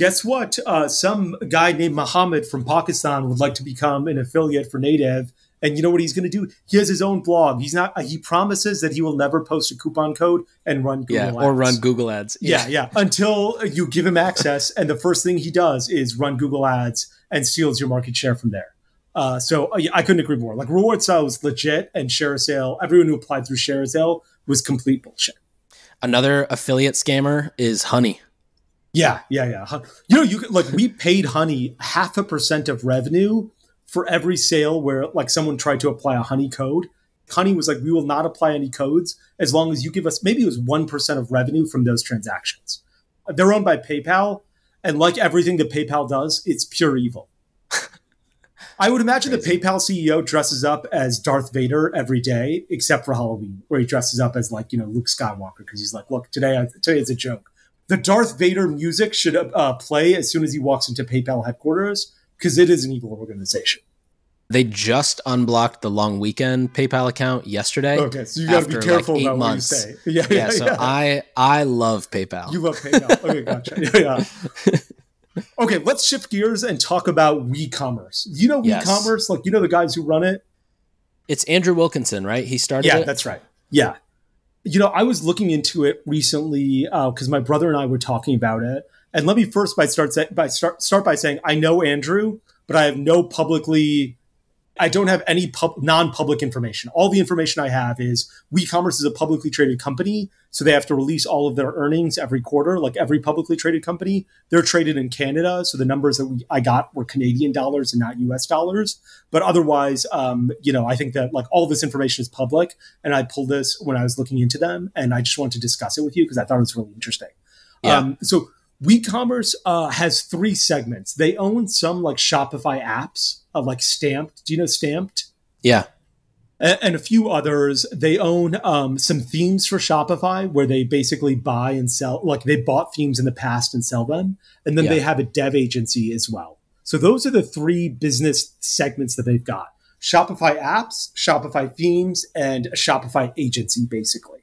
S1: guess what? Uh, some guy named Muhammad from Pakistan would like to become an affiliate for Native. And you know what he's going to do? He has his own blog. He's not. He promises that he will never post a coupon code and run Google
S2: yeah
S1: ads.
S2: or run google ads
S1: Yeah, yeah. Until you give him access, and the first thing he does is run Google Ads and steals your market share from there. Uh, so uh, yeah, I couldn't agree more. Like reward style was legit, and ShareSale, everyone who applied through ShareSale was complete bullshit.
S2: another affiliate scammer is honey
S1: Yeah, yeah, yeah. You know, you could, like we paid Honey half a percent of revenue for every sale where like someone tried to apply a Honey code. Honey was like, we will not apply any codes as long as you give us maybe it was one percent of revenue from those transactions. They're owned by PayPal, and like everything that PayPal does, it's pure evil. I would imagine the PayPal CEO dresses up as Darth Vader every day, except for Halloween, where he dresses up as like you know Luke Skywalker because he's like, look, today I, today is a joke. The Darth Vader music should uh, play as soon as he walks into PayPal headquarters because it is an evil organization.
S2: they just unblocked the long weekend paypal account yesterday
S1: Okay, so you got to be careful
S2: like,
S1: about
S2: months.
S1: what you say. [LAUGHS] Yeah,
S2: yeah,
S1: yeah,
S2: so
S1: yeah.
S2: i i love paypal
S1: You love PayPal. Okay, gotcha. [LAUGHS] Yeah, okay, let's shift gears and talk about WeCommerce. You know
S2: Yes.
S1: WeCommerce? Like, you know the guys who run it?
S2: it's andrew wilkinson right he started
S1: Yeah,
S2: it
S1: that's right. Yeah. You know, I was looking into it recently uh, because my brother and I were talking about it. And let me first by start by start start by saying I know Andrew, but I have no publicly I don't have any pub, non-public information. All the information I have is WeCommerce is a publicly traded company, so they have to release all of their earnings every quarter, like every publicly traded company. They're traded in Canada, so the numbers that we, I got were Canadian dollars and not U.S. dollars. But otherwise, um, you know, I think that like all this information is public, and I pulled this when I was looking into them, and I just wanted to discuss it with you because I thought it was really interesting.
S2: Yeah.
S1: Um, so WeCommerce uh, has three segments. They own some like Shopify apps, uh, like Stamped. Do you know Stamped?
S2: yeah
S1: A- And a few others. They own um, some themes for Shopify where they basically buy and sell, like they bought themes in the past and sell them. And then
S2: Yeah.
S1: they have a dev agency as well. So those are the three business segments that they've got. Shopify apps, Shopify themes, and a Shopify agency, basically.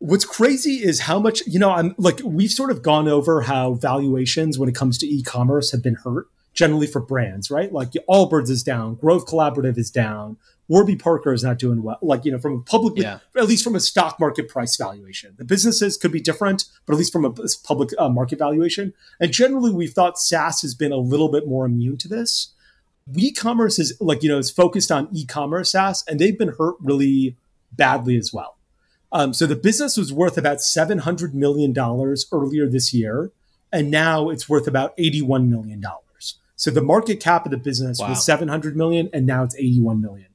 S1: What's crazy is how much, you know, I'm like, we've sort of gone over how valuations when it comes to e commerce have been hurt generally for brands, right? Like Allbirds is down, Grove Collaborative is down, Warby Parker is not doing well. Like, you know, from a public, yeah. at least from a stock market price valuation. The businesses could be different, but at least from a public uh, market valuation. And generally, we've thought SaaS has been a little bit more immune to this. E-commerce is like, you know, is focused on e-commerce SaaS, and they've been hurt really badly as well. Um, so the business was worth about $700 million earlier this year, and now it's worth about $81 million. So the market cap of the business wow. was 700 million and now it's 81 million,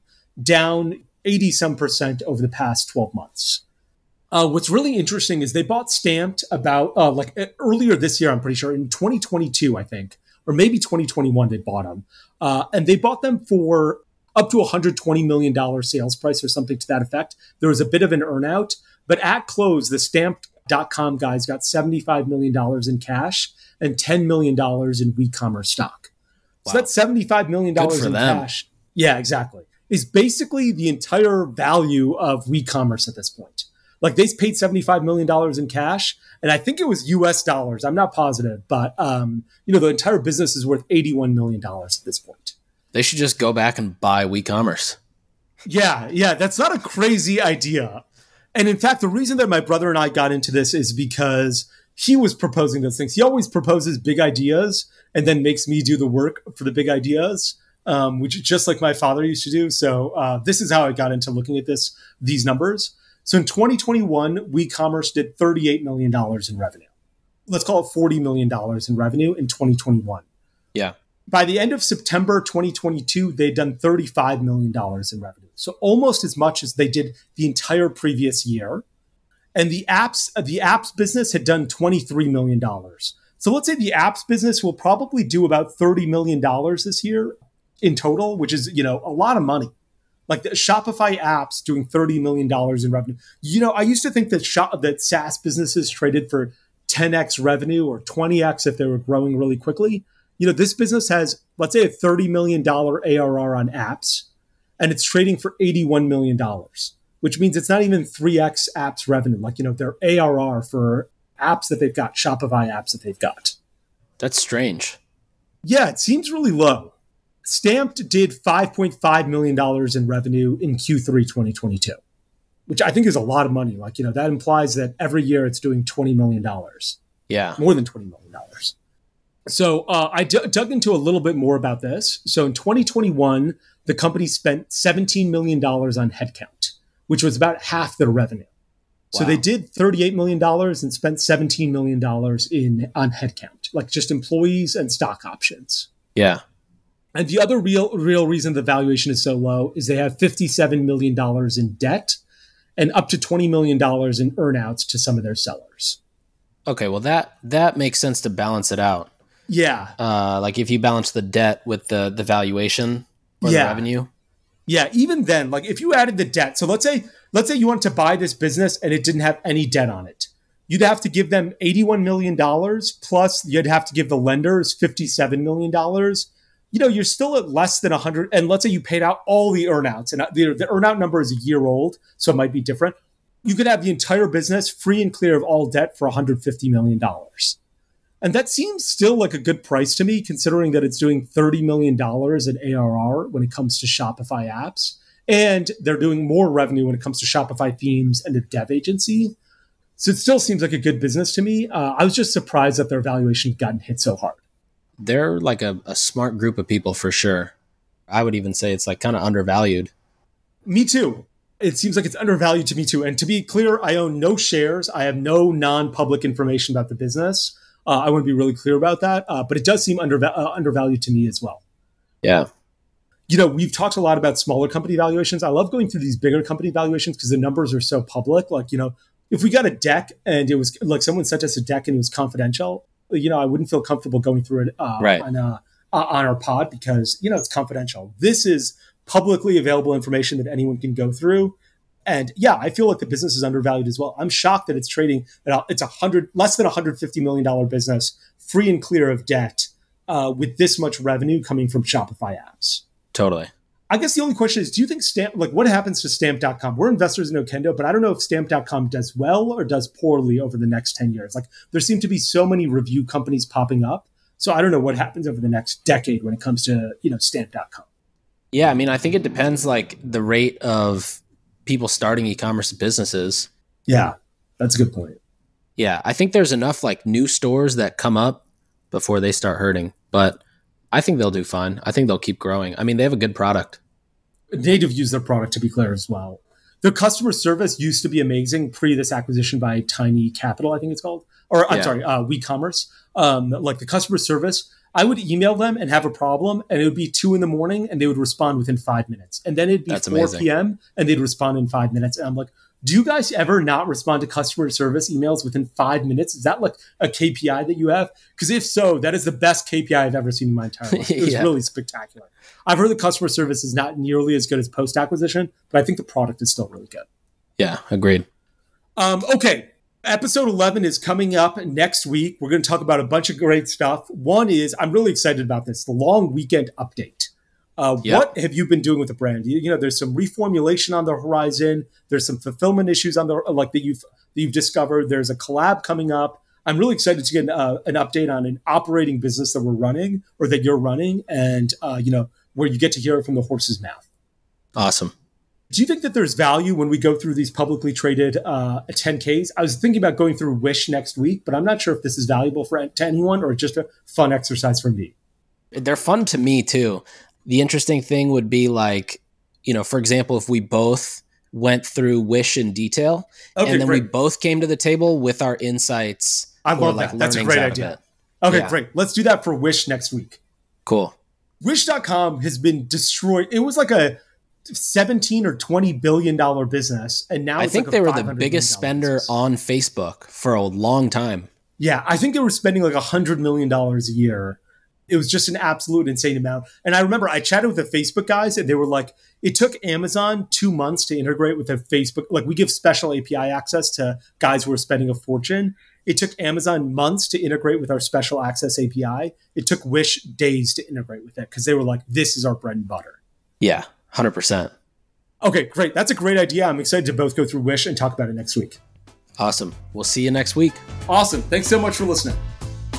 S1: down 80 some percent over the past 12 months. Uh, what's really interesting is they bought Stamped about uh, like earlier this year, I'm pretty sure in 2022, I think, or maybe 2021, they bought them. Uh, and they bought them for up to $120 million sales price or something to that effect. There was a bit of an earnout, but at close, the Stamped.com guys got $75 million in cash and $10 million in WeCommerce stock. Wow. So that's $75 million in them. cash. Yeah, exactly. Is basically the entire value of WeCommerce at this point. Like they paid $75 million in cash, and I think it was US dollars. I'm not positive, but um, you know, the entire business is worth $81 million at this point.
S2: They should just go back and buy WeCommerce.
S1: Yeah, yeah, that's not a crazy idea. And in fact, the reason that my brother and I got into this is because he was proposing those things. He always proposes big ideas and then makes me do the work for the big ideas, um, which is just like my father used to do. So uh, this is how I got into looking at this these numbers. So in 2021, WeCommerce did 38 million dollars in revenue. Let's call it 40 million dollars in revenue in 2021.
S2: Yeah.
S1: By the end of September 2022, they'd done 35 million dollars in revenue. So almost as much as they did the entire previous year and the apps the apps business had done 23 million dollars. So let's say the apps business will probably do about 30 million dollars this year in total which is you know a lot of money. Like the shopify apps doing 30 million dollars in revenue. You know i used to think that shop, that saas businesses traded for 10x revenue or 20x if they were growing really quickly. You know this business has let's say a 30 million dollar arr on apps and it's trading for 81 million dollars which means it's not even 3x apps revenue, like, you know, their ARR for apps that they've got, Shopify apps that they've got.
S2: That's strange.
S1: Yeah, it seems really low. Stamped did $5.5 million in revenue in Q3 2022, which I think is a lot of money. Like, you know, that implies that every year it's doing $20 million.
S2: Yeah.
S1: More than $20 million. So uh, I d- dug into a little bit more about this. So in 2021, the company spent $17 million on headcount which was about half their revenue. Wow. So they did $38 million and spent $17 million in on headcount, like just employees and stock options.
S2: Yeah.
S1: And the other real real reason the valuation is so low is they have $57 million in debt and up to $20 million in earnouts to some of their sellers.
S2: Okay, well that that makes sense to balance it out.
S1: Yeah.
S2: Uh, like if you balance the debt with the the valuation or yeah. the revenue.
S1: Yeah, even then, like if you added the debt, so let's say let's say you wanted to buy this business and it didn't have any debt on it. You'd have to give them $81 million plus you'd have to give the lenders $57 million. You know, you're still at less than 100 and let's say you paid out all the earnouts and uh, the, the earnout number is a year old, so it might be different. You could have the entire business free and clear of all debt for $150 million. And that seems still like a good price to me, considering that it's doing $30 million in ARR when it comes to Shopify apps. And they're doing more revenue when it comes to Shopify themes and a dev agency. So it still seems like a good business to me. Uh, I was just surprised that their valuation gotten hit so hard.
S2: They're like a, a smart group of people for sure. I would even say it's like kind of undervalued.
S1: Me too. It seems like it's undervalued to me too. And to be clear, I own no shares. I have no non public information about the business. Uh, I want to be really clear about that, uh, but it does seem under, uh, undervalued to me as well.
S2: Yeah.
S1: You know, we've talked a lot about smaller company valuations. I love going through these bigger company valuations because the numbers are so public. Like, you know, if we got a deck and it was like someone sent us a deck and it was confidential, you know, I wouldn't feel comfortable going through it uh,
S2: right.
S1: on, uh, on our pod because, you know, it's confidential. This is publicly available information that anyone can go through. And yeah, I feel like the business is undervalued as well. I'm shocked that it's trading at it's a hundred less than hundred fifty million dollar business, free and clear of debt, uh, with this much revenue coming from Shopify apps.
S2: Totally.
S1: I guess the only question is, do you think Stamp, like what happens to Stamped.com? We're investors in Okendo, but I don't know if Stamped.com does well or does poorly over the next 10 years. Like there seem to be so many review companies popping up. So I don't know what happens over the next decade when it comes to, you know, Stamped.com.
S2: Yeah, I mean, I think it depends like the rate of people starting e-commerce businesses.
S1: Yeah, that's a good point.
S2: Yeah, I think there's enough like new stores that come up before they start hurting, but I think they'll do fine. I think they'll keep growing. I mean, they have a good product.
S1: Native use their product to be clear as well. Their customer service used to be amazing pre this acquisition by Tiny Capital, I think it's called, or I'm
S2: Yeah.
S1: sorry, uh, WeCommerce. Um, like the customer service, I would email them and have a problem, and it would be two in the morning, and they would respond within five minutes, and then it'd be
S2: That's
S1: four
S2: amazing.
S1: p.m. and they'd respond in five minutes, and I'm like. Do you guys ever not respond to customer service emails within five minutes? Is that like a KPI that you have? Because if so, that is the best KPI I've ever seen in my entire life. [LAUGHS] It was
S2: Yeah.
S1: really spectacular. I've heard the customer service is not nearly as good as post acquisition, but I think the product is still really good.
S2: Yeah, agreed.
S1: Um, okay, episode 11 is coming up next week. We're going to talk about a bunch of great stuff. One is, I'm really excited about this the long weekend update. Uh,
S2: Yeah.
S1: What have you been doing with the brand? You, you know, there's some reformulation on the horizon. There's some fulfillment issues on the like that you've that you've discovered. There's a collab coming up. I'm really excited to get uh, an update on an operating business that we're running or that you're running, and uh, you know where you get to hear it from the horse's mouth.
S2: Awesome.
S1: Do you think that there's value when we go through these publicly traded uh, 10Ks? I was thinking about going through Wish next week, but I'm not sure if this is valuable for to anyone or just a fun exercise for me.
S2: They're fun to me too. The interesting thing would be like, you know, for example, if we both went through Wish in detail
S1: Okay,
S2: and then we both came to the table with our insights.
S1: I love
S2: like,
S1: that. That's a great idea. Okay,
S2: Yeah.
S1: great. Let's do that for Wish next week.
S2: Cool.
S1: Wish.com has been destroyed. It was like a 17 or 20 billion dollar business, and now
S2: I think
S1: like
S2: they were the biggest spender
S1: business.
S2: on Facebook for a long time.
S1: Yeah, I think they were spending like a hundred million dollars a year. It was just an absolute insane amount. And I remember I chatted with the Facebook guys, and they were like, it took Amazon two months to integrate with the Facebook. Like we give special API access to guys who are spending a fortune. It took Amazon months to integrate with our special access API. It took Wish days to integrate with it because they were like, this is our bread and butter.
S2: Yeah, 100%.
S1: Okay, great. That's a great idea. I'm excited to both go through Wish and talk about it next week.
S2: Awesome. We'll see you next week.
S1: Awesome. Thanks so much for listening.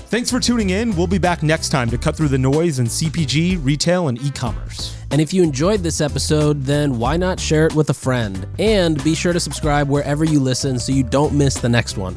S1: Thanks for tuning in. We'll be back next time to cut through the noise in CPG, retail, and e commerce.
S2: And if you enjoyed this episode, then why not share it with a friend? And be sure to subscribe wherever you listen so you don't miss the next one.